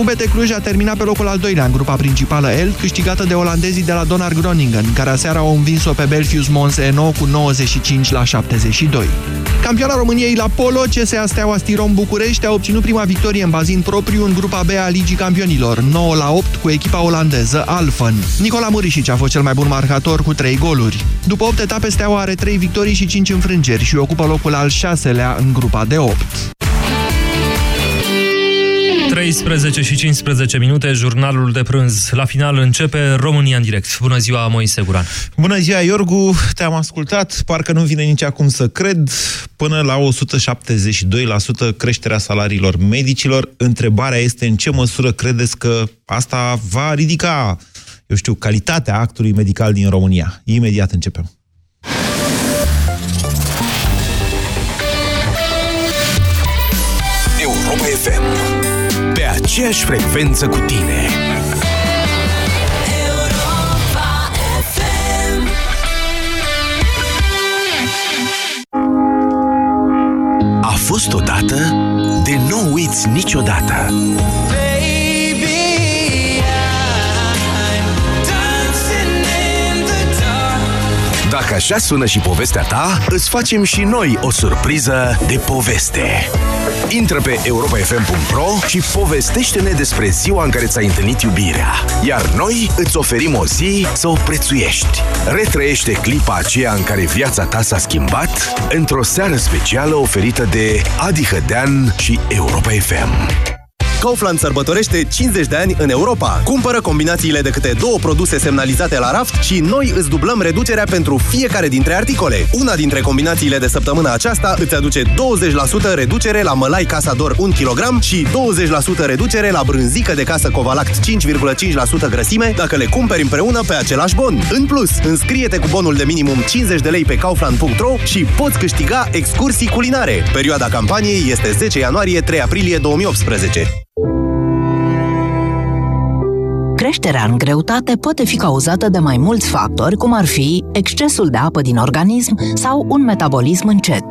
UBT Cluj a terminat pe locul al doilea în grupa principală L, câștigată de olandezii de la Donar Groningen, care aseară au învins-o pe Belfius Mons Eno cu 95 la 72. Campioana României la Polo, CSA Steaua Stirom București a obținut prima victorie în bazin propriu în grupa B a Ligii Campionilor, 9 la 8 cu echipa olandeză Alphen. Nicola Murișici a fost cel mai bun marcator cu 3 goluri. După 8 etape, Steaua are 3 victorii și 5 înfrângeri și ocupă locul al 6-lea în grupa de 8. 13 și 15 minute, jurnalul de prânz. La final începe România în direct. Bună ziua, Moise Guran. Bună ziua, Iorgu. Te-am ascultat. Parcă nu vine nici acum să cred. Până la 172% creșterea salariilor medicilor. Întrebarea este în ce măsură credeți că asta va ridica, eu știu, calitatea actului medical din România. Imediat începem. Aceeași frecvență cu tine. A fost odată de nu uiți niciodată. Dacă așa sună și povestea ta, îți facem și noi o surpriză de poveste. Intră pe europafm.ro și povestește-ne despre ziua în care ți-ai întâlnit iubirea. Iar noi îți oferim o zi să o prețuiești. Retrăiește clipa aceea în care viața ta s-a schimbat într-o seară specială oferită de Adi Hădean și Europa FM. Kaufland sărbătorește 50 de ani în Europa. Cumpără combinațiile de câte două produse semnalizate la raft și noi îți dublăm reducerea pentru fiecare dintre articole. Una dintre combinațiile de săptămâna aceasta îți aduce 20% reducere la mălai Casador 1 kg și 20% reducere la brânzică de casă Covalact 5,5% grăsime dacă le cumperi împreună pe același bon. În plus, înscrie-te cu bonul de minimum 50 de lei pe kaufland.ro și poți câștiga excursii culinare. Perioada campaniei este 10 ianuarie-3 aprilie 2018. Creșterea în greutate poate fi cauzată de mai mulți factori, cum ar fi excesul de apă din organism sau un metabolism încet.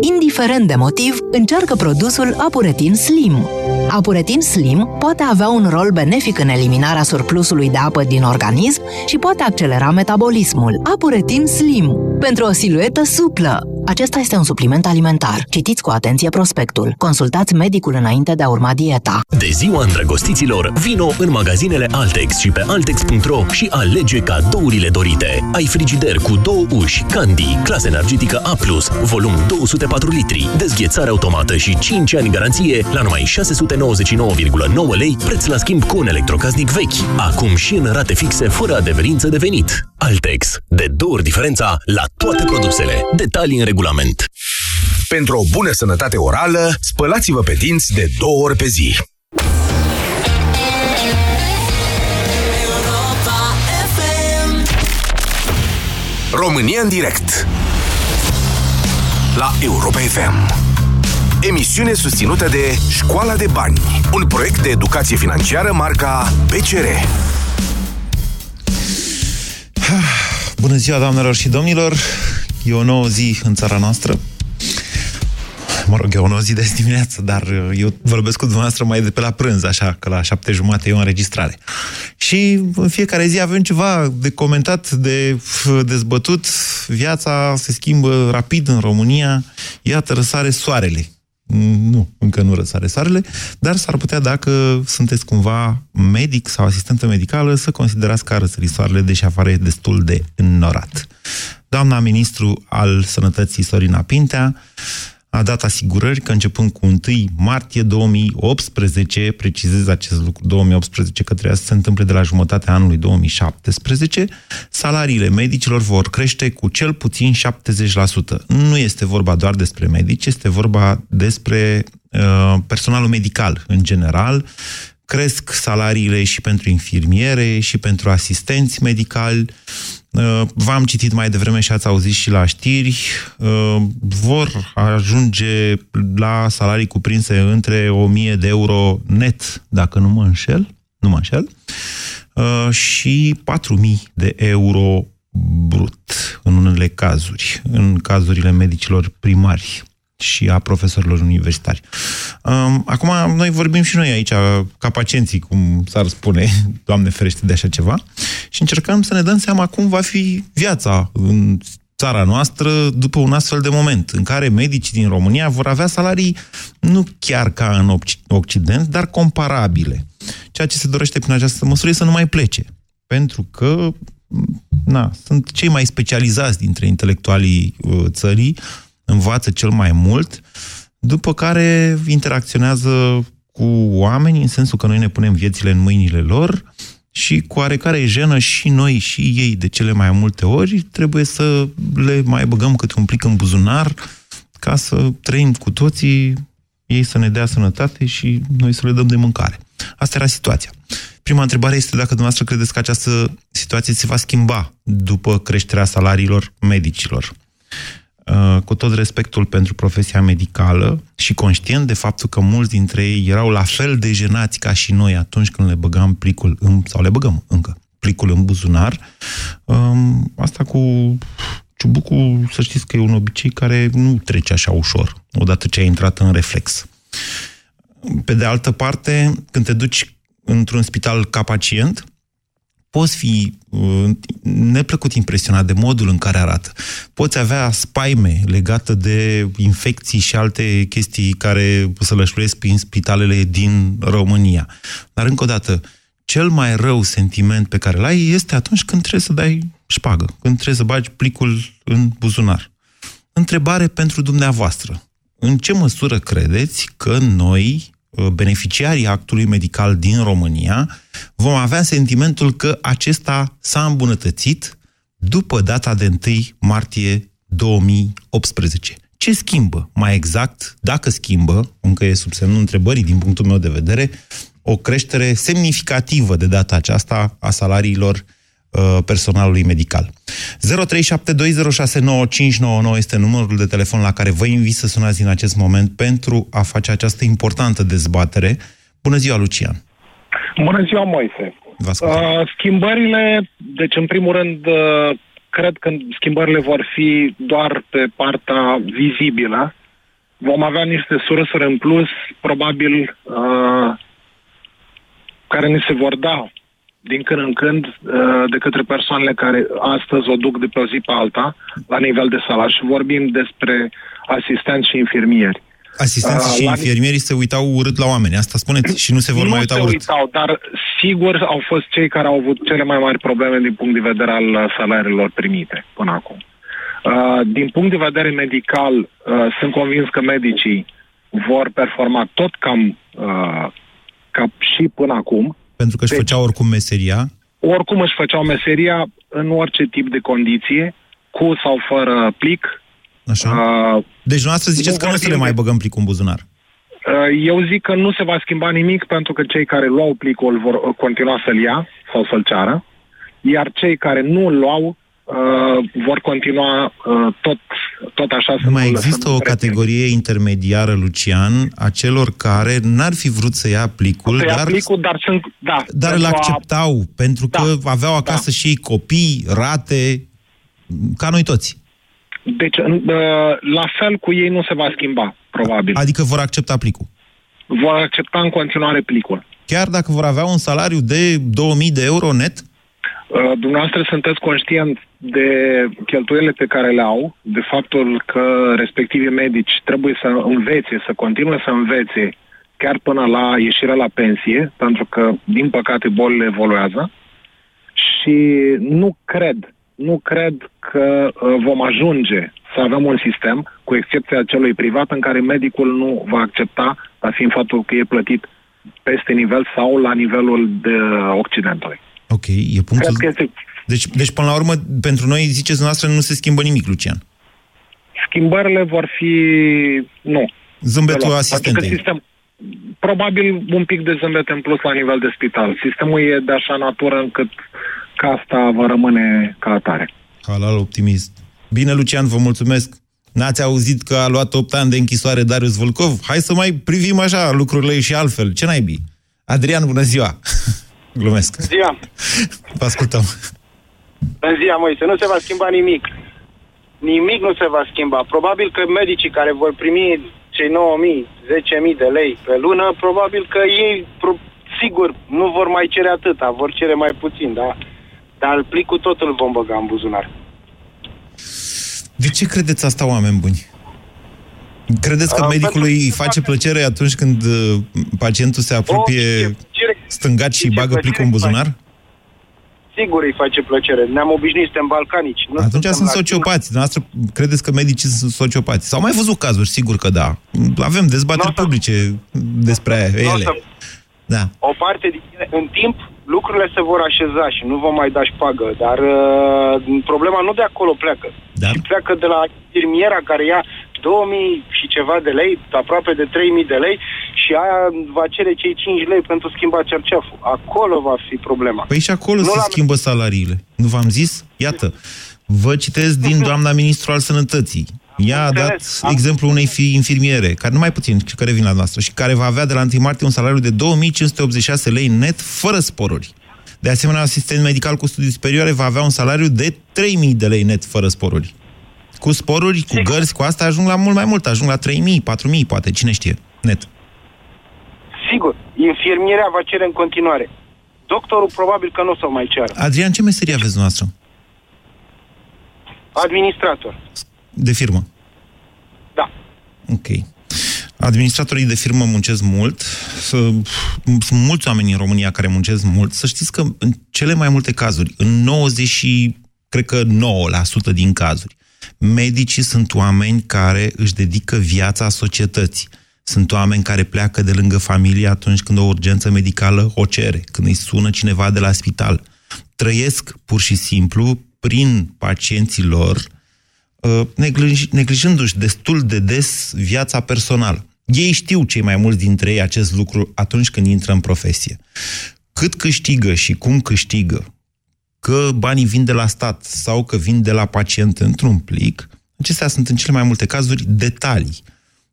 Indiferent de motiv, încearcă produsul Apuretin Slim. Apuretin Slim poate avea un rol benefic în eliminarea surplusului de apă din organism și poate accelera metabolismul. Apuretin Slim. Pentru o siluetă suplă. Acesta este un supliment alimentar. Citiți cu atenție prospectul. Consultați medicul înainte de a urma dieta. De ziua îndrăgostiților, vino în magazinele Altex și pe altex.ro și alege cadourile dorite. Ai frigider cu două uși, Candy, clasă energetică A+, volum 204 litri, dezghețare automată și 5 ani garanție la numai 699,9 lei, preț la schimb cu un electrocasnic vechi. Acum și în rate fixe, fără adeverință de venit. Altex. De două ori diferența la toate produsele. Detalii în regulament. Pentru o bună sănătate orală, spălați-vă pe dinți de două ori pe zi. România în direct La Europa FM Emisiune susținută de Școala de Bani Un proiect de educație financiară marca PCR Bună ziua, doamnelor și domnilor! E o nouă zi în țara noastră. Mă rog, e o nouă zi de dimineață, dar eu vorbesc cu dumneavoastră mai de pe la prânz, așa, că la șapte jumate e o înregistrare. Și în fiecare zi avem ceva de comentat, de dezbătut. Viața se schimbă rapid în România. Iată, răsare soarele. Nu, încă nu răsare soarele, dar s-ar putea, dacă sunteți cumva medic sau asistentă medicală, să considerați că a răsărit soarele, deși afară e destul de înnorat. Doamna ministru al Sănătății Sorina Pintea a dat asigurări că începând cu 1 martie 2018, precizez acest lucru, 2018, că trebuia să se întâmple de la jumătatea anului 2017, salariile medicilor vor crește cu cel puțin 70%. Nu este vorba doar despre medici, este vorba despre uh, personalul medical în general, cresc salariile și pentru infirmiere și pentru asistenți medicali. Uh, v-am citit mai devreme și ați auzit și la știri. Uh, vor ajunge la salarii cuprinse între 1000 de euro net, dacă nu mă înșel, nu mă înșel, uh, și 4000 de euro brut în unele cazuri, în cazurile medicilor primari și a profesorilor universitari. Um, acum, noi vorbim și noi aici, ca pacienții, cum s-ar spune, Doamne ferește de așa ceva, și încercăm să ne dăm seama cum va fi viața în țara noastră după un astfel de moment, în care medicii din România vor avea salarii nu chiar ca în Occident, dar comparabile. Ceea ce se dorește prin această măsură este să nu mai plece. Pentru că na, sunt cei mai specializați dintre intelectualii uh, țării, învață cel mai mult, după care interacționează cu oameni, în sensul că noi ne punem viețile în mâinile lor și cu oarecare jenă și noi și ei de cele mai multe ori trebuie să le mai băgăm cât un plic în buzunar ca să trăim cu toții, ei să ne dea sănătate și noi să le dăm de mâncare. Asta era situația. Prima întrebare este dacă dumneavoastră credeți că această situație se va schimba după creșterea salariilor medicilor. Uh, cu tot respectul pentru profesia medicală și conștient de faptul că mulți dintre ei erau la fel de jenați ca și noi atunci când le băgam plicul în, sau le băgăm încă plicul în buzunar, um, asta cu ciubucul, să știți că e un obicei care nu trece așa ușor, odată ce ai intrat în reflex. Pe de altă parte, când te duci într-un spital ca pacient, poți fi uh, neplăcut impresionat de modul în care arată. Poți avea spaime legate de infecții și alte chestii care să lășluiesc prin spitalele din România. Dar, încă o dată, cel mai rău sentiment pe care îl ai este atunci când trebuie să dai șpagă, când trebuie să bagi plicul în buzunar. Întrebare pentru dumneavoastră. În ce măsură credeți că noi, Uh, beneficiarii actului medical din România vom avea sentimentul că acesta s-a îmbunătățit după data de 1 martie 2018. Ce schimbă? Mai exact, dacă schimbă, încă e sub semnul întrebării din punctul meu de vedere, o creștere semnificativă de data aceasta a salariilor Uh, personalului medical. 0372069599 este numărul de telefon la care vă invit să sunați în acest moment pentru a face această importantă dezbatere. Bună ziua, Lucian! Bună ziua, Moise! Uh, schimbările, deci în primul rând, uh, cred că schimbările vor fi doar pe partea vizibilă. Vom avea niște sursuri în plus, probabil, uh, care ne se vor da din când în când uh, de către persoanele care astăzi o duc de pe o zi pe alta la nivel de salar și vorbim despre asistenți și infirmieri. Asistenții uh, și infirmierii se uitau urât la oameni, asta spuneți, și nu se vor nu mai uita se urât. uitau, dar sigur au fost cei care au avut cele mai mari probleme din punct de vedere al salariilor primite până acum. Uh, din punct de vedere medical, uh, sunt convins că medicii vor performa tot cam uh, ca și până acum, pentru că își deci, făceau oricum meseria? Oricum își făceau meseria în orice tip de condiție, cu sau fără plic. Așa. Uh, deci noastră ziceți că nu să le mai băgăm plicul în buzunar. Uh, eu zic că nu se va schimba nimic pentru că cei care luau plicul vor continua să-l ia sau să-l ceară, iar cei care nu îl luau uh, vor continua uh, tot, tot așa să Mai există o categorie intermediară, Lucian, a celor care n-ar fi vrut să ia plicul, să ia dar, plicul, dar, sunt, da, dar îl acceptau, a... pentru că da, aveau acasă da. și ei copii, rate, ca noi toți. Deci, uh, la fel cu ei nu se va schimba, probabil. Adică vor accepta plicul. Vor accepta în continuare plicul. Chiar dacă vor avea un salariu de 2000 de euro net? Uh, dumneavoastră sunteți conștient de cheltuielile pe care le au, de faptul că respectivii medici trebuie să învețe, să continue să învețe chiar până la ieșirea la pensie, pentru că, din păcate, bolile evoluează și nu cred, nu cred că uh, vom ajunge să avem un sistem, cu excepția celui privat, în care medicul nu va accepta, dar fiind faptul că e plătit peste nivel sau la nivelul de Occidentului. Ok, e punctul... Cred că este... Deci, deci, până la urmă, pentru noi, ziceți noastră, nu se schimbă nimic, Lucian. Schimbările vor fi... Nu. Zâmbetul asistentei. Sistem... Probabil un pic de zâmbet în plus la nivel de spital. Sistemul e de așa natură încât ca asta va rămâne ca atare. Halal optimist. Bine, Lucian, vă mulțumesc. N-ați auzit că a luat 8 ani de închisoare Darius Vâlcov? Hai să mai privim așa lucrurile și altfel. Ce naibii? Adrian, bună ziua! Glumesc. Ziua. Vă ascultăm. În ziua, Moise, nu se va schimba nimic. nimic nu se va schimba. Probabil că medicii care vor primi cei 9.000, 10.000 de lei pe lună, probabil că ei, pro- sigur, nu vor mai cere atâta, vor cere mai puțin, da? Dar plicul tot îl vom băga în buzunar. De ce credeți asta, oameni buni? Credeți că Uh, medicului pentru- îi face plăcere atunci când uh, pacientul se apropie Cere- stângat și ce bagă plăcere plicul în îi face? buzunar? Sigur îi face plăcere. Ne-am obișnuit, suntem balcanici. Nu Atunci suntem sunt la- sociopați. Dumneavoastră credeți că medicii sunt sociopați? S-au mai văzut cazuri, sigur că da. Avem dezbateri Nu o să- publice despre Nu o ele. să- Da. o parte din ele, în timp, lucrurile se vor așeza și nu vom mai da șpagă, dar uh, problema nu de acolo pleacă. Dar? Ci pleacă de la firmiera care ia 2000 și ceva de lei, aproape de 3000 de lei și aia va cere cei 5 lei pentru schimba cerceaful. Acolo va fi problema. Păi și acolo Nu se la- schimbă salariile. Nu v-am zis? Iată. Vă citesc din doamna ministru al sănătății. Ea a dat Înțeles. Am- exemplu unei fi infirmiere, care nu mai puțin, care vin la noastră, și care va avea de la 1 martie un salariu de 2586 lei net, fără sporuri. De asemenea, asistent medical cu studii superioare va avea un salariu de 3000 de lei net, fără sporuri. Cu sporuri, cu gărzi, cu asta ajung la mult mai mult, ajung la 3000, 4000, poate, cine știe, net. Sigur, infirmierea va cere în continuare. Doctorul probabil că nu o să o mai ceară. Adrian, ce meserie aveți noastră? Administrator. De firmă? Da. Ok. Administratorii de firmă muncesc mult. Să- Sunt mulți oameni în România care muncesc mult. Să știți că în cele mai multe cazuri, în 90 și, cred că 9% din cazuri, medicii sunt oameni care își dedică viața societății. Sunt oameni care pleacă de lângă familie atunci când o urgență medicală o cere, când îi sună cineva de la spital. Trăiesc pur și simplu prin pacienții lor uh, neglij- neglijându-și destul de des viața personală. Ei știu cei mai mulți dintre ei acest lucru atunci când intră în profesie. Cât câștigă și cum câștigă, că banii vin de la stat sau că vin de la pacient într-un plic, acestea sunt în cele mai multe cazuri detalii.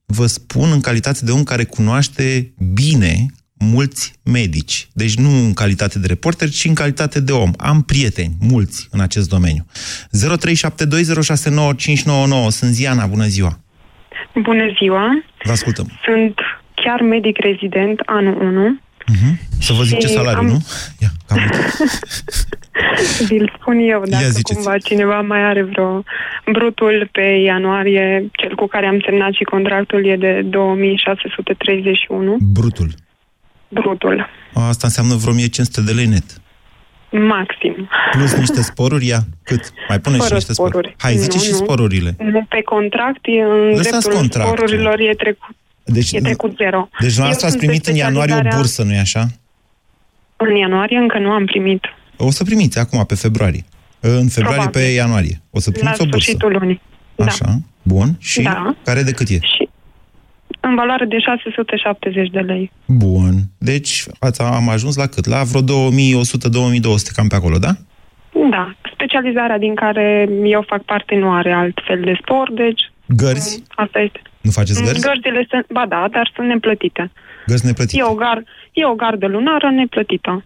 Vă spun în calitate de om care cunoaște bine mulți medici. Deci nu în calitate de reporter, ci în calitate de om. Am prieteni, mulți, în acest domeniu. 0372069599. Sunt Ziana, bună ziua! Bună ziua! Vă ascultăm. Sunt chiar medic rezident anul 1. Să vă zic ce Și salariu, am- nu? Ia, cam uite. Vi-l spun eu, dacă ziceți. cumva cineva mai are vreo... Brutul pe ianuarie, cel cu care am semnat și contractul, e de 2631. Brutul. Brutul. Asta înseamnă vreo 1500 de lei net. Maxim. Plus niște sporuri, ia, cât? Mai pune și Fără niște sporuri. sporuri. Hai, zice Nu, și nu. sporurile. Nu, Pe contract, e în Lăsați dreptul contractul. sporurilor e trecut, Deci, e trecut zero. deci Eu noastră ați sunt pe primit în ianuarie o specializarea- bursă, nu-i așa? În ianuarie încă nu am primit. O să primiți acum, pe februarie. În februarie, Probabil. pe ianuarie. O să La primiți o bursă. sfârșitul lunii. Așa, bun. Și Da. care de cât e? În valoare de 670 de lei. Bun. Deci ați, am ajuns la cât? La vreo 2100-2200, cam pe acolo, da? Da. Specializarea din care eu fac parte nu are alt fel de spor, deci Gărzi? asta este. Nu faceți gărzi? Gărzile sunt, ba da, dar sunt neplătite. Gărzi neplătite. E o, gar, e o gardă lunară neplătită.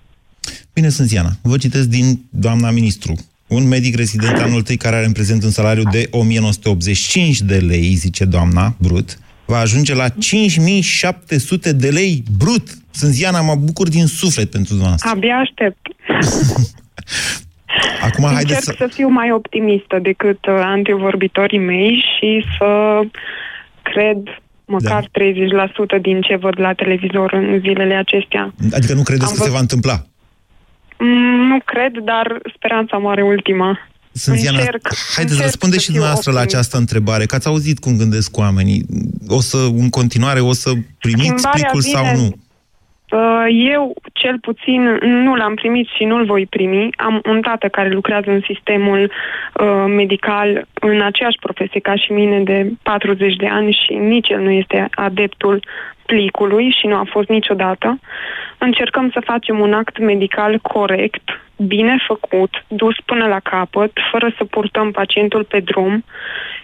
Bine, sunt Ziana. Vă citesc din doamna ministru. Un medic rezident anul tăi care are în prezent un salariu de 1985 de lei, zice doamna, brut, va ajunge la 5700 de lei brut. Sunt Ziana, mă bucur din suflet pentru dumneavoastră. Abia aștept. Acum, haideți Încerc să... să fiu mai optimistă decât uh, antevorbitorii mei și să cred măcar Da. 30% din ce văd la televizor în zilele acestea. Adică nu credeți Am că se văzut- va întâmpla? Mm, Nu cred, dar speranța moare ultima. Sunt Ziana, Încerc, haideți, încerc răspundeți să și fiu dumneavoastră la optimistă. această întrebare, că ați auzit cum gândesc oamenii. O să, în continuare, o să primiți Schimbarea plicul vine- sau nu? Uh, Eu, cel puțin, nu l-am primit și nu-l voi primi. Am un tată care lucrează în sistemul uh, medical în aceeași profesie ca și mine de 40 de ani și nici el nu este adeptul plicului și nu a fost niciodată. Încercăm să facem un act medical corect, bine făcut, dus până la capăt, fără să purtăm pacientul pe drum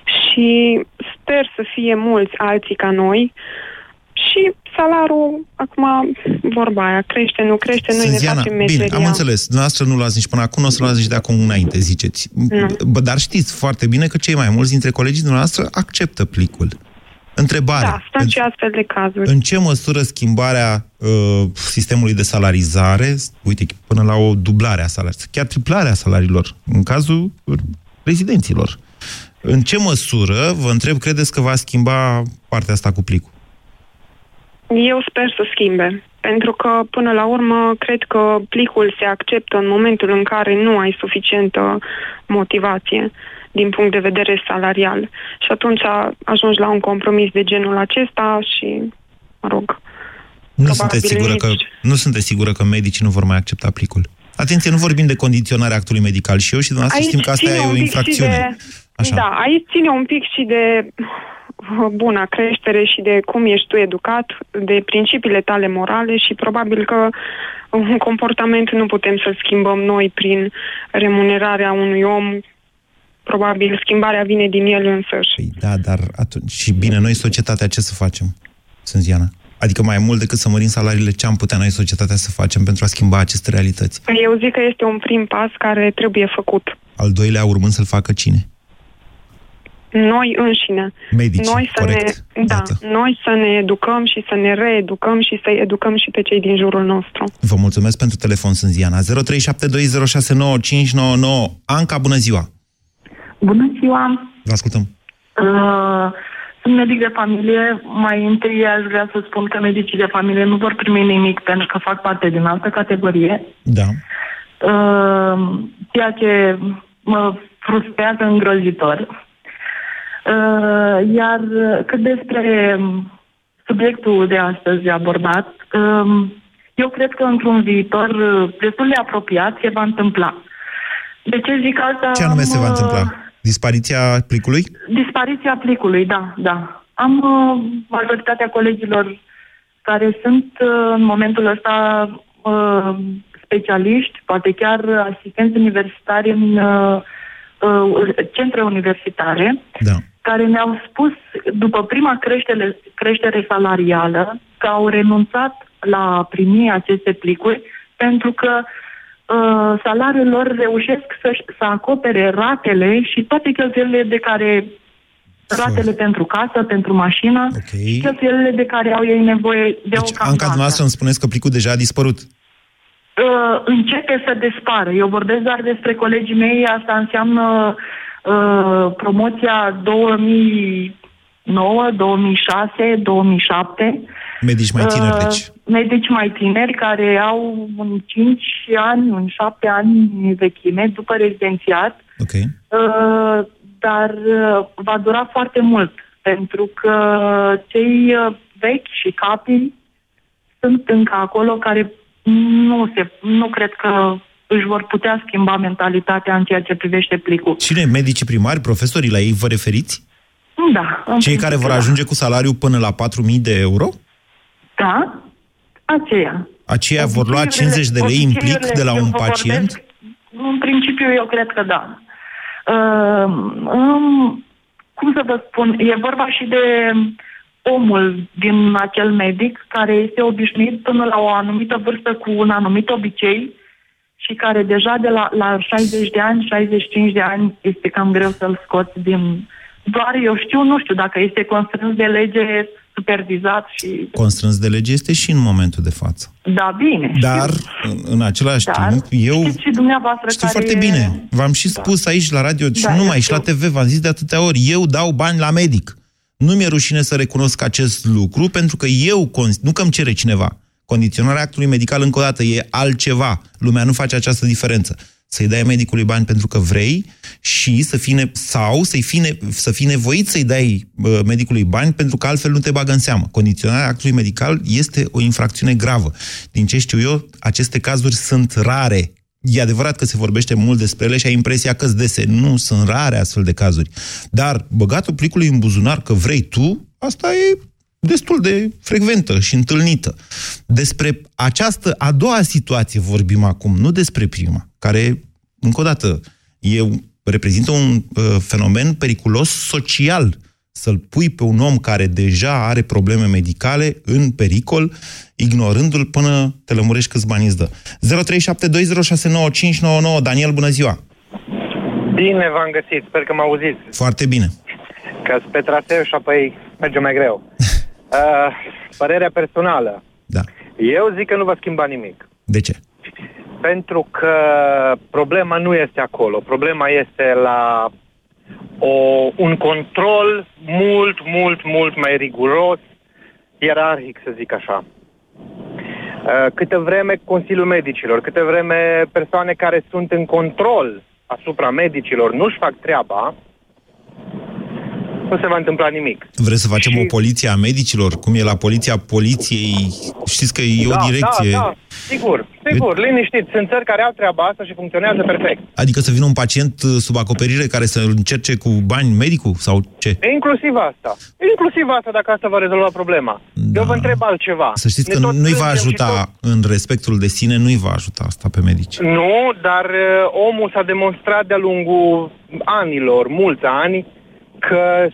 și sper să fie mulți alții ca noi și salarul, acum vorba aia, crește, nu crește, noi Sânziana, ne facem bine, meseria. am înțeles. Dumneavoastră nu luați nici până acum, nu o să luați nici de acum înainte, ziceți. Nu. Bă, dar știți foarte bine că cei mai mulți dintre colegii dumneavoastră acceptă plicul. Întrebare. Da, sunt și astfel de cazuri. În ce măsură schimbarea uh, sistemului de salarizare, uite, până la o dublare a salariilor, chiar triplarea salariilor, în cazul rezidenților, în ce măsură, vă întreb, credeți că va schimba partea asta cu plicul? Eu sper să schimbe, pentru că, până la urmă, cred că plicul se acceptă în momentul în care nu ai suficientă motivație din punct de vedere salarial. Și atunci ajungi la un compromis de genul acesta și, mă rog, Nu Probabil sunteți, sigură că, nici. nu sunteți sigură că medicii nu vor mai accepta plicul? Atenție, nu vorbim de condiționarea actului medical și eu și dumneavoastră știm că asta ține e un o pic infracțiune. Și de, Așa. Da, aici ține un pic și de uh, buna creștere și de cum ești tu educat, de principiile tale morale și probabil că un comportament nu putem să-l schimbăm noi prin remunerarea unui om. Probabil schimbarea vine din el însăși. Păi da, dar atunci, și bine, noi societatea ce să facem, Sânziana? Adică mai mult decât să mărim salariile, ce am putea noi societatea să facem pentru a schimba aceste realități? Eu zic că este un prim pas care trebuie făcut. Al doilea urmând să-l facă cine? Noi înșine. Medicii, noi să corect. ne, da, noi să ne educăm și să ne reeducăm și să educăm și pe cei din jurul nostru. Vă mulțumesc pentru telefon, Sânziana. 0372069599. Anca, bună ziua! Bună ziua! Vă ascultăm. Uh, sunt medic de familie. Mai întâi aș vrea să spun că medicii de familie nu vor primi nimic pentru că fac parte din altă categorie. Da. Uh, ceea ce mă frustrează îngrozitor. Uh, iar cât despre subiectul de astăzi abordat, uh, eu cred că într-un viitor uh, destul de apropiat se va întâmpla. De ce zic asta? Ce anume se va Am, uh, întâmpla? Dispariția plicului? Dispariția plicului, da, da. Am uh, majoritatea colegilor care sunt uh, în momentul ăsta uh, specialiști, poate chiar asistenți universitari în uh, uh, centre universitare, da. Care ne-au spus, după prima creștere, creștere salarială, că au renunțat la a primi aceste plicuri pentru că uh, salariul lor reușesc să, să acopere ratele și toate cheltuielile de care ratele pentru casă, pentru mașină okay. și cheltuielile de care au ei nevoie de Deci, o Anca, dumneavoastră îmi spuneți că plicul deja a dispărut. uh, începe să despară. Eu vorbesc doar despre colegii mei, asta înseamnă uh, promoția 2009, 2006, 2007. Medici mai tineri, Uh, deci. Medici mai tineri care au un 5 ani, un 7 ani vechime după rezidențiat, Ok. uh, dar uh, va dura foarte mult, pentru că cei uh, vechi și capii sunt încă acolo care nu, se, nu cred că își vor putea schimba mentalitatea în ceea ce privește plicul. Cine? Medicii primari, profesorii, la ei vă referiți? Da. în Cei care vor principiu, ajunge cu salariu până la 4.000 de euro? Da, aceea. Aceia vor lua 50 de lei în plic de la eu un vă pacient? Vorbesc, în principiu, eu cred că da. Uh, um, cum să vă spun, e vorba și de omul din acel medic care este obișnuit până la o anumită vârstă cu un anumit obicei și care deja de la, la 60 de ani, 65 de ani este cam greu să-l scoți din... Doar eu știu, nu știu dacă este constrâns de lege, supervizat și... Constrâns de lege este și în momentul de față. Da, bine. Dar, în, în același Dar timp, eu știți și dumneavoastră știu care foarte e- bine. V-am și spus aici la radio și Da, nu eu numai, și știu. la TV, v-am zis de atâtea ori, eu dau bani la medic. Nu mi-e rușine să recunosc acest lucru, pentru că eu, cons- nu că îmi cere cineva, condiționarea actului medical, încă o dată, e altceva. Lumea nu face această diferență. Să-i dai medicului bani pentru că vrei și să fii ne- sau să-i fii ne- să fii nevoit să-i dai uh, medicului bani pentru că altfel nu te bagă în seamă. Condiționarea actului medical este o infracțiune gravă. Din ce știu eu, aceste cazuri sunt rare. E adevărat că se vorbește mult despre ele și ai impresia că dese. Nu, sunt rare astfel de cazuri. Dar băgatul plicului în buzunar că vrei tu, asta e destul de frecventă și întâlnită. Despre această a doua situație vorbim acum, nu despre prima, care, încă o dată, e, reprezintă un uh, fenomen periculos social să-l pui pe un om care deja are probleme medicale în pericol, ignorându-l până te lămurești câți bani îți dă. 0372069599 Daniel, bună ziua! Bine v-am găsit, sper că mă auziți. Foarte bine. Că pe traseu și apoi merge mai greu. Uh, părerea personală. Da. Eu zic că nu va schimba nimic. De ce? Pentru că problema nu este acolo. Problema este la o, un control mult, mult, mult mai riguros, ierarhic, să zic așa. Uh, câte vreme Consiliul Medicilor, câte vreme persoane care sunt în control asupra medicilor nu-și fac treaba, nu se va întâmpla nimic. Vreți să facem Și- o poliție a medicilor? Cum e la poliția poliției? Știți că e da, o direcție. Da, da, sigur, sigur, liniștit. Sunt țări care au treaba asta și funcționează perfect. Adică să vină un pacient uh, sub acoperire care să încerce cu bani medicul? Sau ce? Inclusiv asta. Inclusiv asta, dacă asta va rezolva problema. Da. Eu vă întreb altceva. Să știți Ne că tot nu-i va plângem și tot- ajuta în respectul de sine, nu-i va ajuta asta pe medici. Nu, dar uh, omul s-a demonstrat de-a lungul anilor, mulți ani, că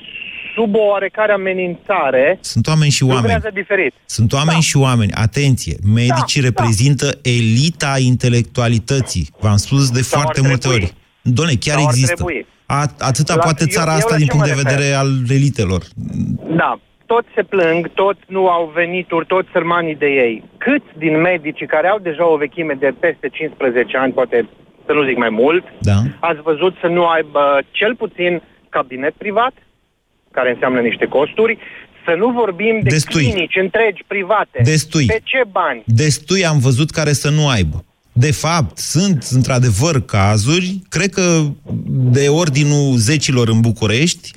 sub o oarecare amenințare Sunt oameni și oameni. lucrează diferit. Sunt oameni și oameni. Atenție, medicii Da, reprezintă elita intelectualității. V-am spus de Sau ar foarte multe trebui. ori. Doamne, chiar Sau ar există. trebui. A, atâta La- poate eu- țara eu asta la din ce punct mă de refer? vedere al elitelor. Da, toți se plâng, toți nu au venituri, toți sărmanii de ei. Câți din medicii care au deja o vechime de peste 15 ani, poate să nu zic mai mult, Da. ați văzut să nu aibă cel puțin cabinet privat, care înseamnă niște costuri, să nu vorbim de Destui. clinici întregi private. Destui. Pe ce bani? Destui am văzut care să nu aibă. De fapt, sunt într-adevăr cazuri, cred că de ordinul zecilor în București,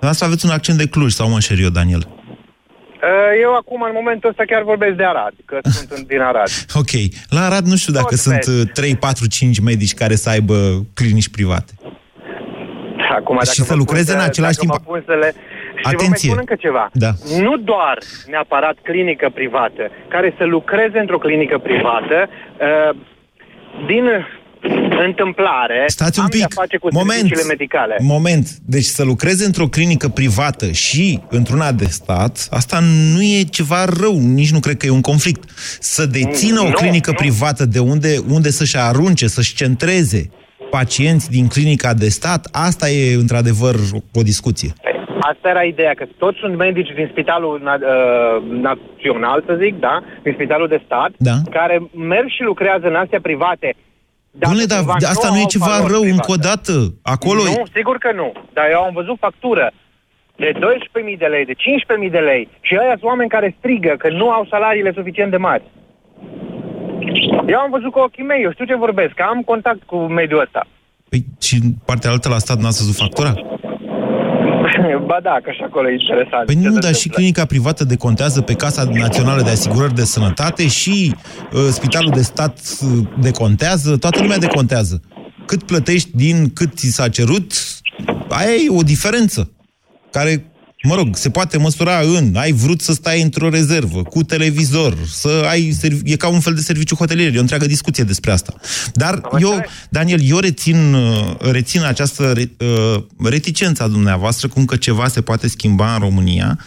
asta aveți un accent de Cluj, sau mă înșer eu, Daniel? Uh, Eu acum, în momentul ăsta, chiar vorbesc de Arad, că sunt în- din Arad. Ok. La Arad nu știu dacă Tot sunt vezi. uh, 3, 4, 5 medici care să aibă clinici private. Acum, Și dacă să vă lucreze pun în să- același dacă timp- vă pun să le... Și vă mai Atenție. spun încă ceva. Da. Nu doar neapărat clinică privată, care să lucreze într-o clinică privată, uh, din întâmplare, Stați un am pic. de-a face cu Moment. serviciile medicale. Moment. Deci să lucreze într-o clinică privată și într-una de stat, asta nu e ceva rău, nici nu cred că e un conflict. Să dețină o Nu, clinică nu. privată de unde, unde să-și arunce, să-și centreze pacienți din clinica de stat, asta e într-adevăr o discuție. Asta era ideea, că toți sunt medici din spitalul na- uh, național, să zic, da? Din spitalul de stat, Da. care merg și lucrează în astea private. dacă Dom'le, dar cumva asta nu e au ceva valori rău private. încă o dată. Acolo e- Nu, sigur că nu. Dar eu am văzut factură de 12.000 de lei, de 15.000 de lei și ăia sunt oameni care strigă că nu au salariile suficient de mari. Eu am văzut cu ochii mei, eu știu ce vorbesc, că am contact cu mediul ăsta. Păi, și în partea altă la stat n-ați văzut factura? ba da, că și acolo e interesant. Păi ce nu, se dar și întâmplă. clinica privată decontează pe Casa Națională de Asigurări de Sănătate și uh, Spitalul de Stat uh, decontează, toată lumea decontează. Cât plătești din cât ți s-a cerut, aia e o diferență care, mă rog, se poate măsura în, ai vrut să stai într-o rezervă, cu televizor, să ai, servi- e ca un fel de serviciu hotelier, e o întreagă discuție despre asta. Dar eu, Daniel, eu rețin, uh, rețin această re, uh, reticență a dumneavoastră, cum că ceva se poate schimba în România.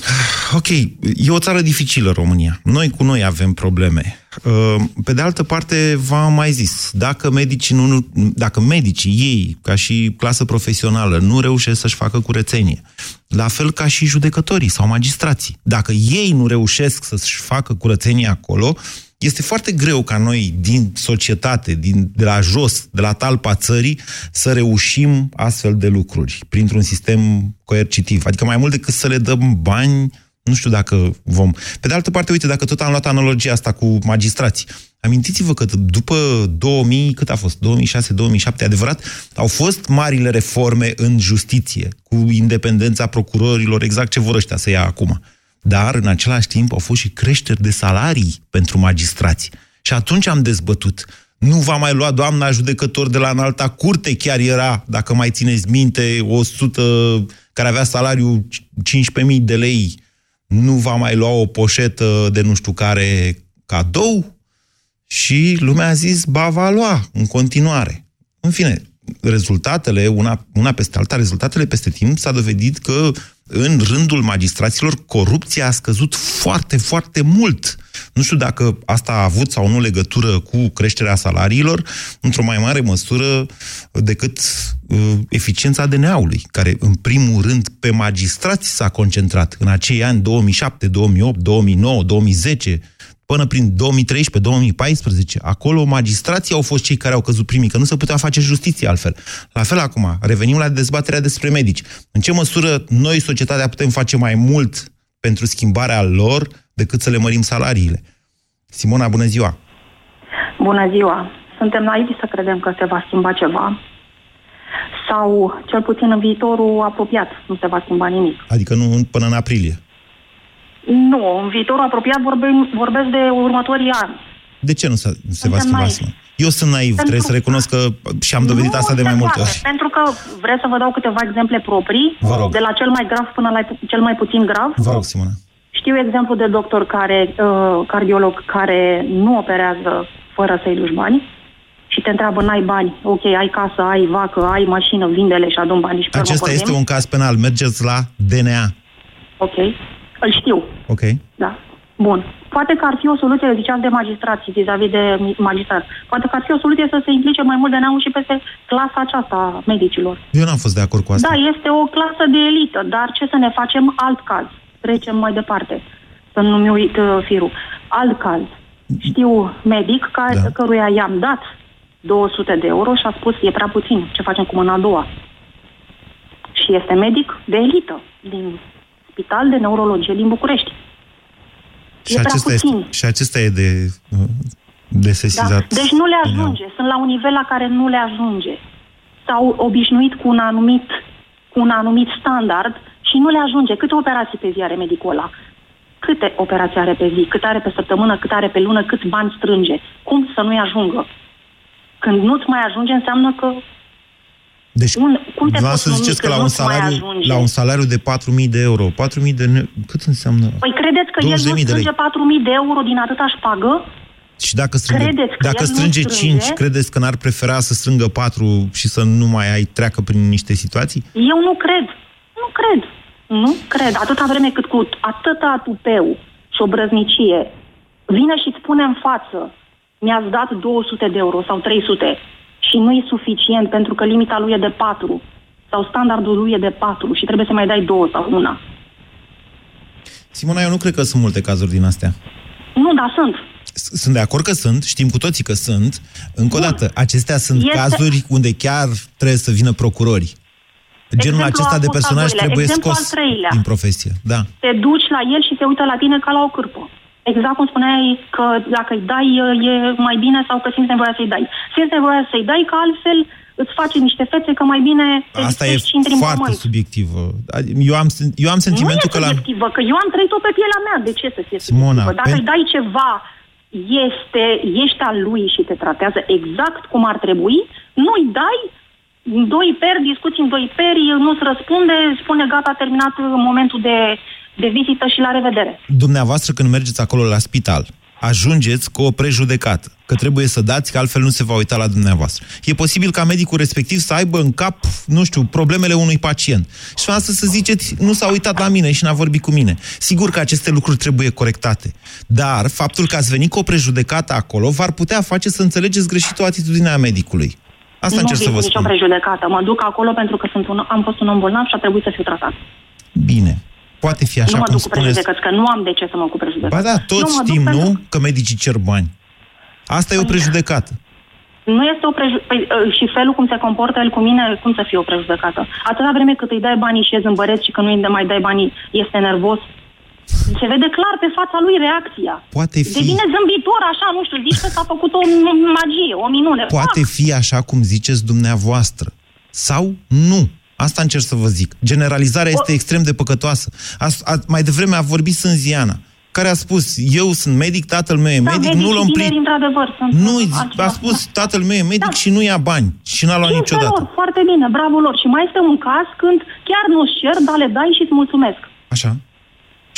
Ok, e o țară dificilă România. Noi cu noi avem probleme. Uh, Pe de altă parte, v-am mai zis, dacă medicii, nu, dacă medicii ei, ca și clasă profesională, nu reușesc să-și facă curățenie, la fel ca și judecătorii sau magistrații, dacă ei nu reușesc să-și facă curățenie acolo, este foarte greu ca noi, din societate, din, de la jos, de la talpa țării, să reușim astfel de lucruri printr-un sistem coercitiv. Adică mai mult decât să le dăm bani, nu știu dacă vom... Pe de altă parte, uite, dacă tot am luat analogia asta cu magistrații, amintiți-vă că după 2000, cât a fost? 2006-2007, adevărat, au fost marile reforme în justiție, cu independența procurorilor, exact ce vor ăștia să ia acum. Dar, în același timp, au fost și creșteri de salarii pentru magistrați. Și atunci am dezbătut. Nu va mai lua doamna judecător de la înalta curte, chiar era, dacă mai țineți minte, 100 care avea salariu 15.000 de lei, nu va mai lua o poșetă de nu știu care cadou și lumea a zis, ba, va lua în continuare. În fine, rezultatele, una, una peste alta, rezultatele peste timp, s-a dovedit că în rândul magistraților corupția a scăzut foarte, foarte mult. Nu știu dacă asta a avut sau nu legătură cu creșterea salariilor, într-o mai mare măsură decât uh, eficiența DNA-ului, care în primul rând pe magistrați s-a concentrat în acei ani 2007, 2008, 2009, 2010, până prin 2013-2014. Acolo magistrații au fost cei care au căzut primii, că nu se putea face justiție altfel. La fel acum, revenim la dezbaterea despre medici. În ce măsură noi, societatea, putem face mai mult pentru schimbarea lor decât să le mărim salariile? Simona, bună ziua! Bună ziua! Suntem naivi să credem că se va schimba ceva sau, cel puțin în viitorul apropiat, nu se va schimba nimic. Adică nu până în aprilie? Nu, în viitorul apropiat vorbim, vorbesc de următorii ani. De ce nu se, se va Suntem schimba naivi. asta? Eu sunt naiv, Pentru- trebuie să recunosc că și am dovedit Nu asta de se mai multe poate, ori. Pentru că vreți să vă dau câteva exemple proprii, Vă rog. de la cel mai grav până la cel mai puțin grav. Vă rog, Simona. Știu exemplu de doctor care, uh, cardiolog care nu operează fără să-i duci bani și te întreabă, n-ai bani, ok, ai casă, ai vacă, ai mașină, vindele și adun banii și pe urmă Acesta vorbim. este un caz penal. Mergeți la DNA. Ok, îl știu, Ok? da. Bun. Poate că ar fi o soluție, ziceați de magistrați, vis-a-vis de magistrat. Poate că ar fi o soluție să se implice mai mult de neamul și peste clasa aceasta a medicilor. Eu n-am fost de acord cu asta. Da, este o clasă de elită, dar ce să ne facem? Alt caz. Trecem mai departe, să nu-mi uit uh, firul. Alt caz. Știu medic care, da. căruia i-am dat 200 de euro și a spus e prea puțin, ce facem cu mâna a doua? Și este medic de elită din spital de neurologie din București. Și e prea acesta, puțin. este, și acesta e de, de Da? sesizat. Deci nu le ajunge. Sunt la un nivel la care nu le ajunge. S-au obișnuit cu un anumit, cu un anumit standard și nu le ajunge. Câte operații pe zi are medicul ăla? Câte operații are pe zi? Cât are pe săptămână? Cât are pe lună? Câți bani strânge? Cum să nu-i ajungă? Când nu-ți mai ajunge, înseamnă că Deci, un, cum te vreau poți să numi ziceți că că la un, nu-ți mai salariu, ajunge? la un salariu de 4.000 de euro, 4.000 de... Ne... Cât înseamnă? Păi credeți că el nu 20.000 de lei. strânge 4.000 de euro din atâta șpagă? Și dacă strânge, Credeți că dacă el nu strânge strânge? 5, credeți că n-ar prefera să strângă 4 și să nu mai ai treacă prin niște situații? Eu nu cred. Nu cred. Nu cred. Atâta vreme cât cu atâta tupeu și obrăznicie vine și îți spune în față mi-ați dat 200 de euro sau 300 și nu e suficient pentru că limita lui e de 4 sau standardul lui e de 4 și trebuie să mai dai două sau una. Simona, eu nu cred că sunt multe cazuri din astea. Nu, dar sunt. S- Sunt de acord că sunt, știm cu toții că sunt. Încă o dată, acestea sunt Este- cazuri unde chiar trebuie să vină procurori. Genul Exemplu acesta a de fost al personaj doilea. trebuie Exemplu scos al treilea. din profesie. Da. Te duci la el și se uită la tine ca la o cârpă. Exact cum spuneai că dacă îi dai e mai bine sau că simți nevoia să-i dai. Simți nevoia să-i dai că altfel îți face niște fețe că mai bine te Asta e distrezi și intri în foarte pământ. subiectivă. Eu am, eu am sentimentul nu că e la... subiectivă, că eu am trăit-o pe pielea mea. De ce să fie Simona, subiectivă? Dacă pen- îi dai ceva, este, ești al lui și te tratează exact cum ar trebui, nu-i dai, în doi peri, discuții în doi peri, nu-ți răspunde, spune gata, a terminat momentul de, de vizită și la revedere. Dumneavoastră, când mergeți acolo la spital, ajungeți cu o prejudecată, că trebuie să dați, că altfel nu se va uita la dumneavoastră. E posibil ca medicul respectiv să aibă în cap, nu știu, problemele unui pacient. Și asta să ziceți, nu s-a uitat la mine și n-a vorbit cu mine. Sigur că aceste lucruri trebuie corectate. Dar faptul că ați venit cu o prejudecată acolo v-ar putea face să înțelegeți greșit o atitudine a medicului. Asta nu încerc să vin vă cu nicio spun. prejudecată. Mă duc acolo pentru că sunt un, am fost un om bolnav și a trebuit să fiu tratat. Bine. Poate fi așa nu mă cum duc cu spuneți. prejudecăți, că nu am de ce să mă duc cu prejudecăți. Ba da, Nu toți mă duc știm, pentru- nu? Că medicii cer bani. Asta e o prejudecată. Nu este o prejudecată. Păi, uh, și felul cum se comportă el cu mine, cum să fie o prejudecată? Atâta vreme cât îi dai banii și e zâmbăreț și că nu îi mai dai banii, este nervos. Se vede clar pe fața lui reacția. Poate fi. Devine zâmbitor, așa, nu știu, zici că s-a făcut o magie, o minune. Poate fi așa cum ziceți dumneavoastră. Sau nu. Asta încerc să vă zic. Generalizarea este extrem de păcătoasă. A, a, mai devreme a vorbit Sânziana, care a spus, eu sunt medic, tatăl meu e Da, medic, medicii nu l-am tineri, prin... într-adevăr, sunt Nu, altceva. a spus, tatăl meu e medic și nu ia bani. Și n-a luat Cinste niciodată. lor, foarte bine, bravo lor. Și mai este un caz când chiar nu-ți cer, dar le dai și îți mulțumesc. Așa.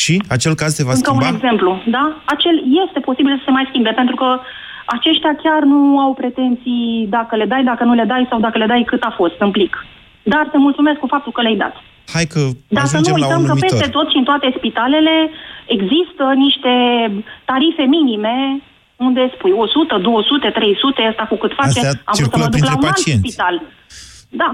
Și acel caz se va Încă schimba? un exemplu, da? Acel este posibil să se mai schimbe, pentru că aceștia chiar nu au pretenții dacă le dai, dacă nu le dai sau dacă le dai cât a fost în plic. Dar se mulțumesc cu faptul că le-ai dat. Hai că Dar să nu ajungem la uităm un că numitor. peste tot și în toate spitalele există niște tarife minime unde spui 100, 200, 300, asta cu cât face, Astea am vrut să circulă mă duc la printre un alt pacienți. spital. Da.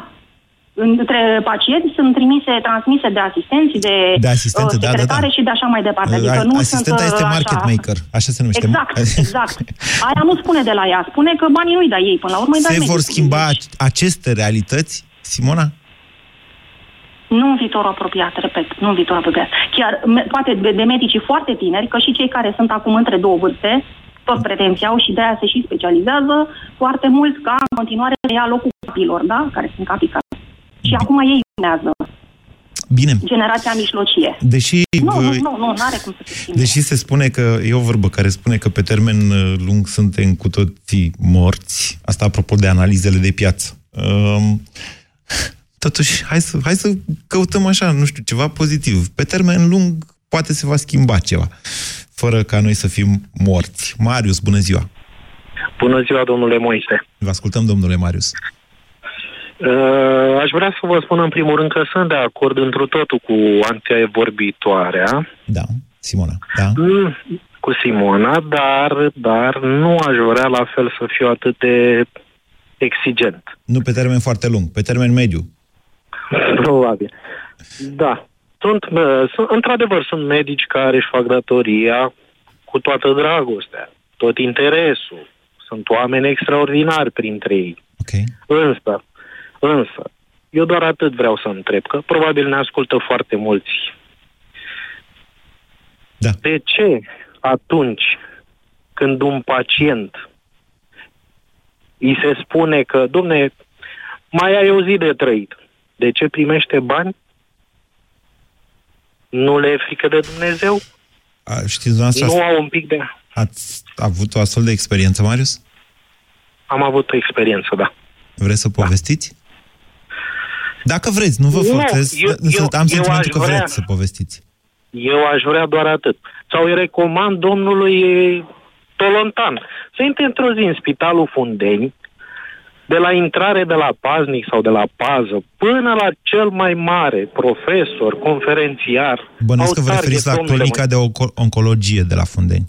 Între pacienți sunt trimise, transmise de asistenți, de, De asistență, uh, da, da, da. secretare și de așa mai departe. Adică A- nu Asistenta sunt, uh, este așa- market maker, așa se numește. Exact, exact. Aia nu spune de la ea, spune că banii nu-i dai ei, până la urmă îi dai Se vor medicului. schimba ac- aceste realități, Simona? Nu în viitorul apropiat, repet, nu în viitorul apropiat. Chiar, me- poate de, de medicii foarte tineri, că și cei care sunt acum între două vârste, tot pretenții au și de-aia se și specializează foarte mult ca în continuare să ia locul copilor, da? Care sunt capital. Și acum ei urmează Bine. generația mijlocie. Deși, Nu, nu, vă- nu, nu, nu are cum să se schimbe. deși se spune că, e o vorbă care spune că pe termen uh, lung suntem cu toții morți, asta apropo de analizele de piață. Um, totuși, hai să, hai să căutăm așa, nu știu, ceva pozitiv. Pe termen lung poate se va schimba ceva, fără ca noi să fim morți. Marius, bună ziua! Bună ziua, domnule Moise. Vă ascultăm, domnule Marius. Uh, aș vrea să vă spun în primul rând că sunt de acord întru totul cu antevorbitoarea. Da, Simona. Da? Mm, Cu Simona, dar, dar nu aș vrea la fel să fiu atât de exigent. Nu pe termen foarte lung, pe termen mediu. Probabil. Da. Sunt, uh, sunt, într-adevăr, sunt medici care își fac datoria cu toată dragostea, tot interesul. Sunt oameni extraordinari printre ei. Okay. Însă, însă, eu doar atât vreau să întreb, că probabil ne ascultă foarte mulți. Da. De ce atunci când un pacient îi se spune că, domne, mai ai o zi de trăit, de ce primește bani? Nu le e frică de Dumnezeu? A, știți, dumneavoastră, Nu au un pic de... ați avut o astfel de experiență, Marius? Am avut o experiență, da. Vreți să povestiți? Dacă vreți, nu vă Nu, forțez, eu- însă eu- am eu sentimentul aș că vrea. vreți să povestiți. Eu aș vrea doar atât. Sau îi recomand domnului Tolontan să intre într-o zi în spitalul Fundeni, de la intrare de la paznic sau de la pază, până la cel mai mare profesor, conferențiar. Bănuiesc că au vă target, referiți la domnule clinica de onco- oncologie de la Fundeni.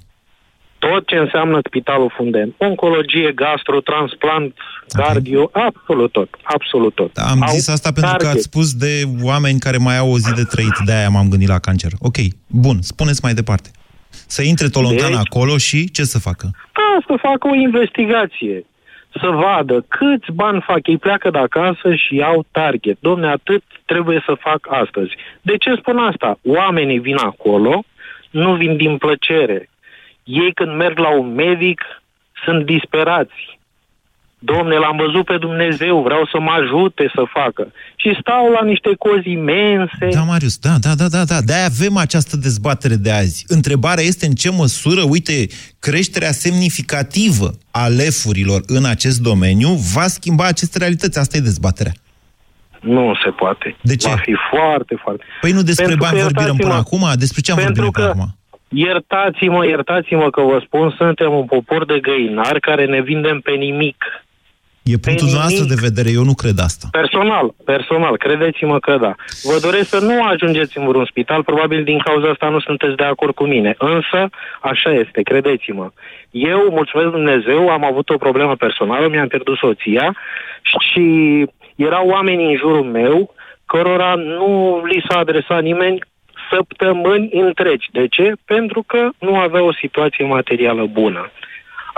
tot ce înseamnă spitalul Fundeni. Oncologie, gastro, transplant, cardio, absolut tot. Absolut tot. Am Au zis asta pentru că target. ați spus de oameni care mai au o zi de trăit, de-aia m-am gândit la cancer. Ok, bun, spuneți mai departe. Să intre Tolontan Deci- acolo și ce să facă? Da, să facă o investigație. Să vadă câți bani fac. Ei pleacă de acasă și iau target. Domne, atât trebuie să fac astăzi. De ce spun asta? Oamenii vin acolo, nu vin din plăcere. Ei când merg la un medic sunt disperați. Domne, l-am văzut pe Dumnezeu, vreau să mă ajute să facă. Și stau la niște cozi imense. Da, Marius, da, da, da, da, da. De-aia avem această dezbatere de azi. Întrebarea este în ce măsură, uite, creșterea semnificativă a lefurilor în acest domeniu va schimba aceste realități. Asta e dezbaterea. Nu se poate. De ce? Va fi foarte, foarte... Păi nu despre Pentru bani că, vorbim până iertați-mă, acum? Despre ce am vorbit pentru până că- acum? Iertați-mă, iertați-mă că vă spun, suntem un popor de găinari care ne vindem pe nimic. E punctul nimic. noastră de vedere, eu nu cred asta. Personal, personal, credeți-mă că da. Vă doresc să nu ajungeți în vreun spital, probabil din cauza asta nu sunteți de acord cu mine. Însă, așa este, credeți-mă. Eu, mulțumesc Dumnezeu, am avut o problemă personală, mi-am pierdut soția și erau oameni în jurul meu cărora nu li s-a adresat nimeni săptămâni întregi. De ce? Pentru că nu avea o situație materială bună.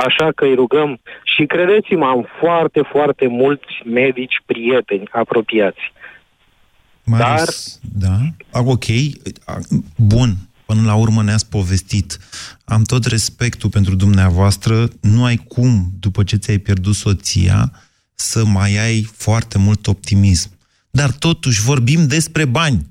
Așa că îi rugăm și credeți-mă, am foarte, foarte mulți medici prieteni apropiați. Marius, da? Ah, Ok, ah, bun. Până la urmă ne-ați povestit. Am tot respectul pentru dumneavoastră. Nu ai cum, după ce ți-ai pierdut soția, să mai ai foarte mult optimism. Dar totuși vorbim despre bani.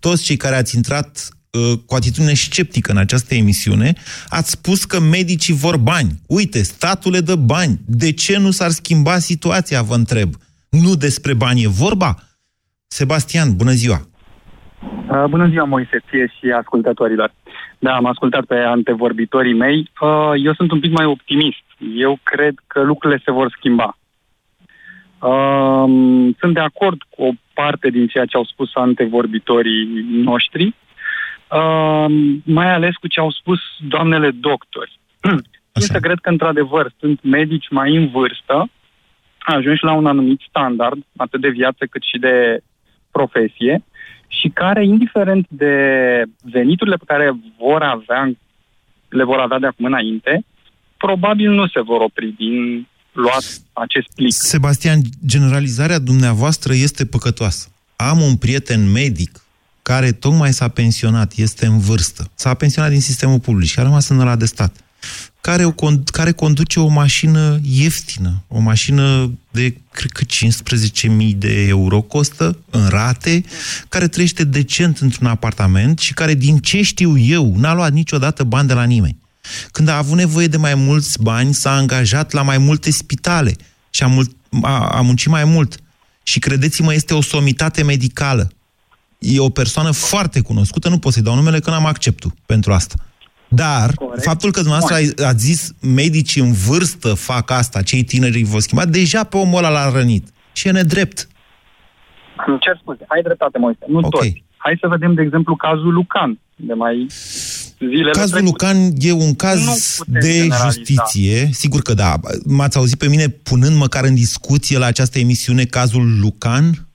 Toți cei care ați intrat uh, cu atitudine sceptică în această emisiune, ați spus că medicii vor bani. Uite, statul le dă bani. De ce nu s-ar schimba situația, vă întreb? Nu despre bani e vorba? Sebastian, bună ziua! Uh, Bună ziua, Moise, ție și ascultătorilor. Da, am ascultat pe antevorbitorii mei. Uh, Eu sunt un pic mai optimist. Eu cred că lucrurile se vor schimba. Um, Sunt de acord cu o parte din ceea ce au spus antevorbitorii noștri, um, mai ales cu ce au spus doamnele doctori. Însă cred că, într-adevăr, sunt medici mai în vârstă, ajunși la un anumit standard, atât de viață cât și de profesie, și care, indiferent de veniturile pe care vor avea, le vor avea de acum înainte, probabil nu se vor opri din luat acest plic. Sebastian, generalizarea dumneavoastră este păcătoasă. Am un prieten medic care tocmai s-a pensionat, este în vârstă. S-a pensionat din sistemul public și a rămas în ăla de stat. Care, o, con- care conduce o mașină ieftină, o mașină de, cred că 15.000 de euro costă, în rate, care trăiește decent într-un apartament și care, din ce știu eu, n-a luat niciodată bani de la nimeni. Când a avut nevoie de mai mulți bani, s-a angajat la mai multe spitale și a, mult, a, a muncit mai mult. Și credeți-mă, este o somitate medicală. E o persoană foarte cunoscută, nu pot să-i dau numele, că n-am acceptul pentru asta. Dar Corect. faptul că dumneavoastră ai- ați zis medicii în vârstă fac asta, cei tineri îi vor schimba, deja pe omul ăla l-a rănit. Și e nedrept. Îmi cer scuze, ai dreptate, Moise, nu okay. toți. Hai să vedem, de exemplu, cazul Lucan, de mai zilele Cazul trecute. Lucan e un caz Nu putem de generaliza. justiție. Sigur că da. M-ați auzit pe mine punând măcar în discuție la această emisiune cazul Lucan?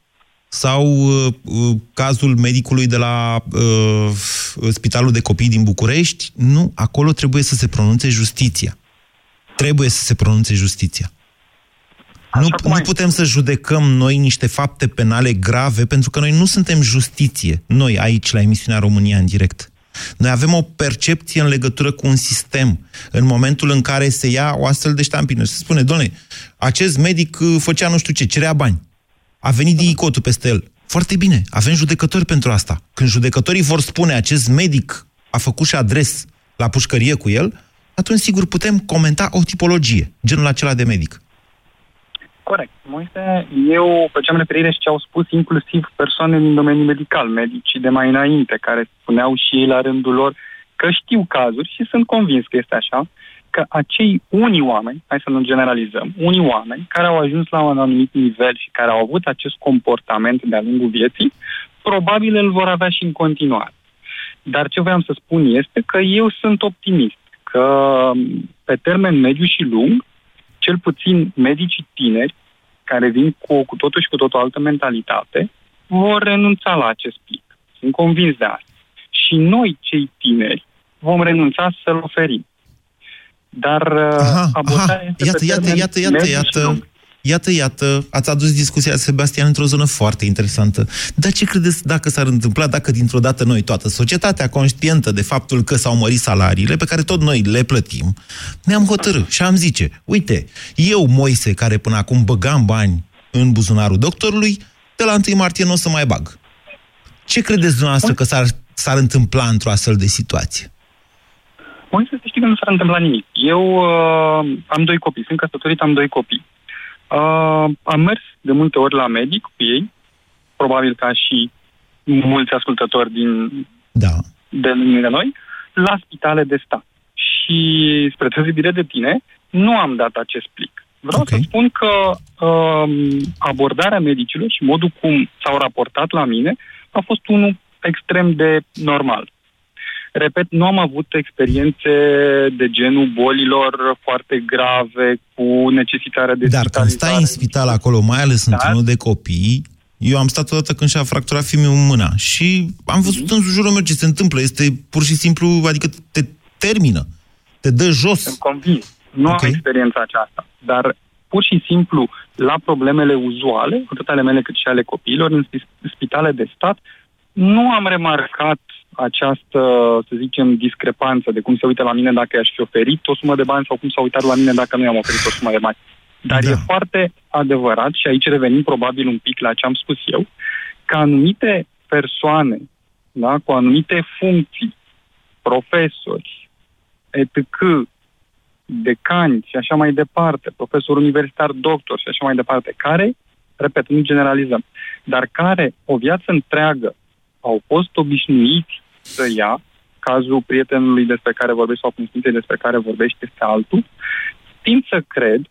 Sau uh, uh, cazul medicului de la uh, Spitalul de Copii din București? Nu, acolo trebuie să se pronunțe justiția. Trebuie să se pronunțe justiția. Nu, nu putem să judecăm noi niște fapte penale grave, pentru că noi nu suntem justiție, noi aici, la emisiunea România în direct. Noi avem o percepție în legătură cu un sistem. În momentul în care se ia o astfel de ștampină și se spune, doamne, acest medic uh, făcea nu știu ce, cerea bani. A venit DICOT-ul peste el. Foarte bine, avem judecători pentru asta. Când judecătorii vor spune acest medic a făcut și adres la pușcărie cu el, atunci sigur putem comenta o tipologie, genul acela de medic. Corect. Moise, eu făceam referire și ce au spus inclusiv persoane din domeniul medical, medicii de mai înainte, care spuneau și ei la rândul lor că știu cazuri și sunt convins că este așa, că acei unii oameni, hai să nu generalizăm, unii oameni care au ajuns la un anumit nivel și care au avut acest comportament de-a lungul vieții, probabil îl vor avea și în continuare. Dar ce voiam să spun este că eu sunt optimist, că pe termen mediu și lung, cel puțin medicii tineri, care vin cu, cu totul și cu totul altă mentalitate, vor renunța la acest plic. Sunt convins de asta. Și noi, cei tineri, vom renunța să-l oferim. Dar aha, abordarea aha. este Iată, pe iată, termen iată, iată, mediu și iată, lung. iată, iată, ați adus discuția, Sebastian, într-o zonă foarte interesantă. Dar ce credeți dacă s-ar întâmpla dacă dintr-o dată noi, toată societatea conștientă de faptul că s-au mărit salariile, pe care tot noi le plătim, ne-am hotărât și am zice, uite, eu, Moise, care până acum băgam bani în buzunarul doctorului, de la 1 martie nu o să mai bag. Ce credeți dumneavoastră că s-ar, s-ar întâmpla într-o astfel de situație? Moise, să știi că nu s-ar întâmpla nimic. Eu uh, am doi copii, sunt căsătorit, am doi copii. Uh, am mers de multe ori la medic cu ei, probabil ca și mulți ascultători din da. de lângă noi, la spitale de stat. Și spre deosebire de tine, nu am dat acest plic. Vreau okay. să spun că um, abordarea medicilor și modul cum s-au raportat la mine a fost unul extrem de normal. Repet, nu am avut experiențe de genul bolilor foarte grave cu necesitarea de Dar când stai în spital acolo, mai ales Da. într-unul de copii, eu am stat odată când și-a fracturat fiul meu mâna și am văzut Mhm. în jurul meu ce se întâmplă. Este pur și simplu, adică te termină, te dă jos. Sunt convins. Nu okay. am experiența aceasta. Dar pur și simplu la problemele uzuale, atât ale mele cât și ale copiilor, în spi- spitale de stat, nu am remarcat această, să zicem, discrepanță de cum se uită la mine dacă i-aș fi oferit o sumă de bani sau cum s-a uitat la mine dacă nu i-am oferit o sumă de bani. Dar da. e foarte adevărat și aici revenim probabil un pic la ce am spus eu, că anumite persoane da, cu anumite funcții, profesori, etc., decanți și așa mai departe, profesor universitar, doctor și așa mai departe, care, repet, nu generalizăm, dar care o viață întreagă au fost obișnuiți să ia cazul prietenului despre care vorbești sau cunoștinței despre care vorbești este altul, tind să cred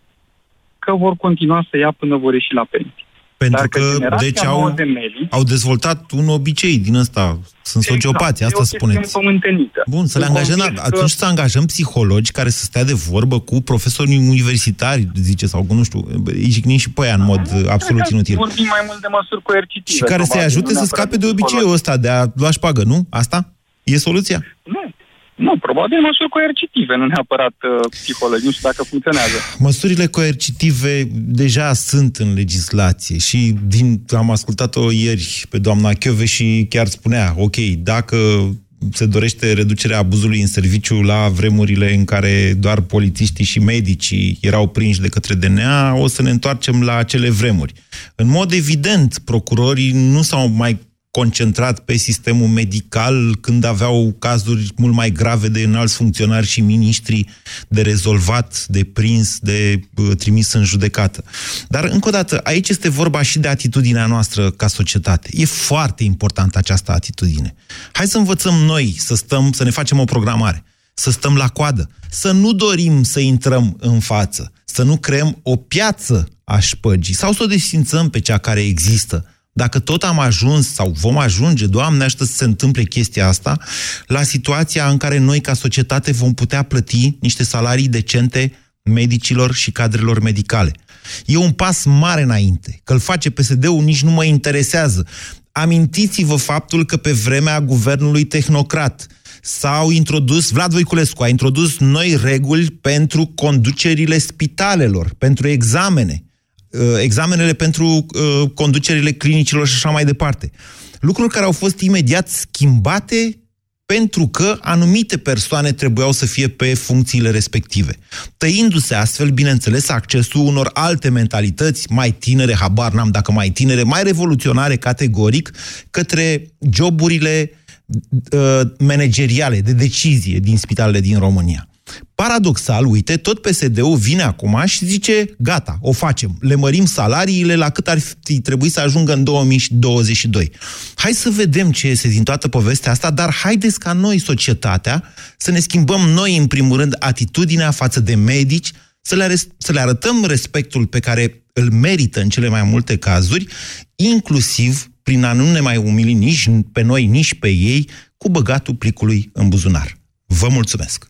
că vor continua să ia până vor ieși la pensie. Pentru Dar că, generația deci, nouă au, de medici, au dezvoltat un obicei din ăsta. Sunt sociopați, exact, asta e o chestiune spuneți. pământenită. Bun, să le Sunt angajăm, convins că- atunci să angajăm psihologi care să stea de vorbă cu profesori universitari, zice, sau cu, nu știu, îi jignim și pe aia în mod uh, absolut Cred că inutil. Vorbim mai mult de măsuri coercitive. Și care să-i probabil, ajute nu să neapărat scape de psihologi. obiceiul ăsta de a lua șpagă, nu? Asta? E soluția? Nu. Nu, probabil măsuri coercitive, nu neapărat uh, psihologi. Nu știu dacă funcționează. Măsurile coercitive deja sunt în legislație și din, am ascultat-o ieri pe doamna Chiove și chiar spunea, ok, dacă se dorește reducerea abuzului în serviciu la vremurile în care doar polițiștii și medicii erau prinși de către DNA, o să ne întoarcem la acele vremuri. În mod evident, procurorii nu s-au mai concentrat pe sistemul medical când aveau cazuri mult mai grave de înalți funcționari și miniștri de rezolvat, de prins, de uh, trimis în judecată. Dar, încă o dată, aici este vorba și de atitudinea noastră ca societate. E foarte importantă această atitudine. Hai să învățăm noi să stăm, să ne facem o programare, să stăm la coadă, să nu dorim să intrăm în față, să nu creăm o piață a șpăgii sau să o desfințăm pe cea care există. Dacă tot am ajuns sau vom ajunge, Doamne, aștept să se întâmple chestia asta, la situația în care noi ca societate vom putea plăti niște salarii decente medicilor și cadrelor medicale. E un pas mare înainte. Că îl face PSD-ul nici nu mă interesează. Amintiți-vă faptul că pe vremea guvernului tehnocrat s-au introdus, Vlad Voiculescu a introdus noi reguli pentru conducerile spitalelor, pentru examene uh, examenele pentru uh, conducerile clinicilor și așa mai departe. Lucruri care au fost imediat schimbate pentru că anumite persoane trebuiau să fie pe funcțiile respective. Tăindu-se astfel, bineînțeles, accesul unor alte mentalități, mai tinere, habar n-am dacă mai tinere, mai revoluționare categoric, către joburile uh, manageriale, de decizie din spitalele din România. Paradoxal, uite, tot PSD-ul vine acum și zice, gata, o facem. Le mărim salariile la cât ar fi trebuit să ajungă în 2022. Hai să vedem ce iese din toată povestea asta, dar haideți ca noi, societatea, să ne schimbăm noi, în primul rând, atitudinea față de medici, să le, arăt- să le arătăm respectul pe care îl merită în cele mai multe cazuri, inclusiv prin a nu ne mai umili nici pe noi, nici pe ei, cu băgatul plicului în buzunar. Vă mulțumesc!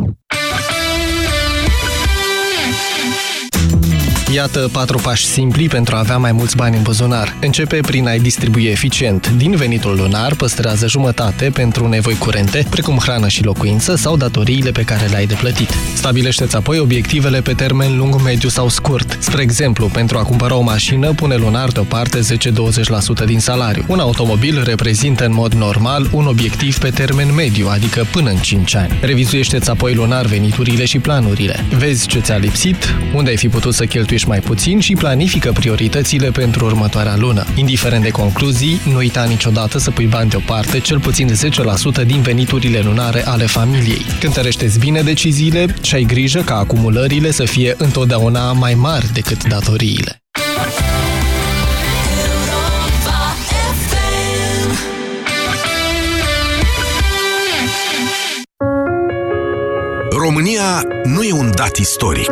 Iată patru pași simpli pentru a avea mai mulți bani în buzunar. Începe prin a-i distribui eficient. Din venitul lunar păstrează jumătate pentru nevoi curente, precum hrană și locuință sau datoriile pe care le-ai de plătit. Stabilește-ți apoi obiectivele pe termen lung, mediu sau scurt. Spre exemplu, pentru a cumpăra o mașină, pune lunar deoparte 10-20% din salariu. Un automobil reprezintă în mod normal un obiectiv pe termen mediu, adică până în 5 ani. Revizuiește-ți apoi lunar veniturile și planurile. Vezi ce ți-a lipsit, unde ai fi putut să cheltuiești mai puțin și planifică prioritățile pentru următoarea lună. Indiferent de concluzii, nu uita niciodată să pui bani deoparte cel puțin 10% din veniturile lunare ale familiei. Cântărește-ți bine deciziile și ai grijă ca acumulările să fie întotdeauna mai mari decât datoriile. România nu e un dat istoric.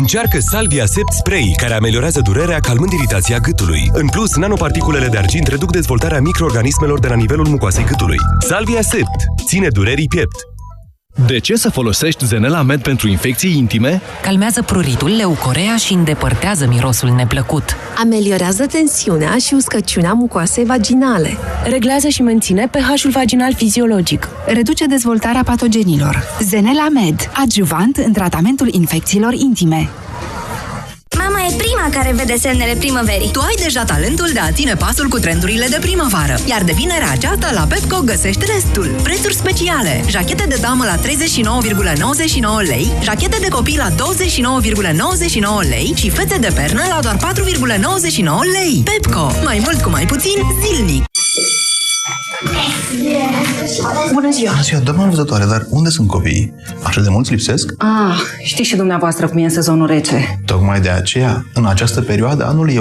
Încearcă Salvia Sept Spray, care ameliorează durerea calmând iritația gâtului. În plus, nanoparticulele de argint reduc dezvoltarea microorganismelor de la nivelul mucoasei gâtului. Salvia Sept ține durerii piept. De ce să folosești Zenela Med pentru infecții intime? Calmează pruritul, leucorea și îndepărtează mirosul neplăcut. Ameliorează tensiunea și uscăciunea mucoasei vaginale. Reglează și menține pH-ul vaginal fiziologic. Reduce dezvoltarea patogenilor. Zenela Med, adjuvant în tratamentul infecțiilor intime. Mama e prima care vede semnele primăverii. Tu ai deja talentul de a ține pasul cu trendurile de primăvară. Iar de vinerea aceasta la Pepco găsești restul. Prețuri speciale. Jachete de damă la 39,99 lei, jachete de copii la 29,99 lei și fete de pernă la doar 4,99 lei. Pepco. Mai mult cu mai puțin zilnic. Bună ziua! Bună ziua, doamna văzătoare, dar unde sunt copiii? Așa de mulți lipsesc? Ah, știți și dumneavoastră cum e în sezonul rece. Tocmai de aceea, în această perioadă anului, eu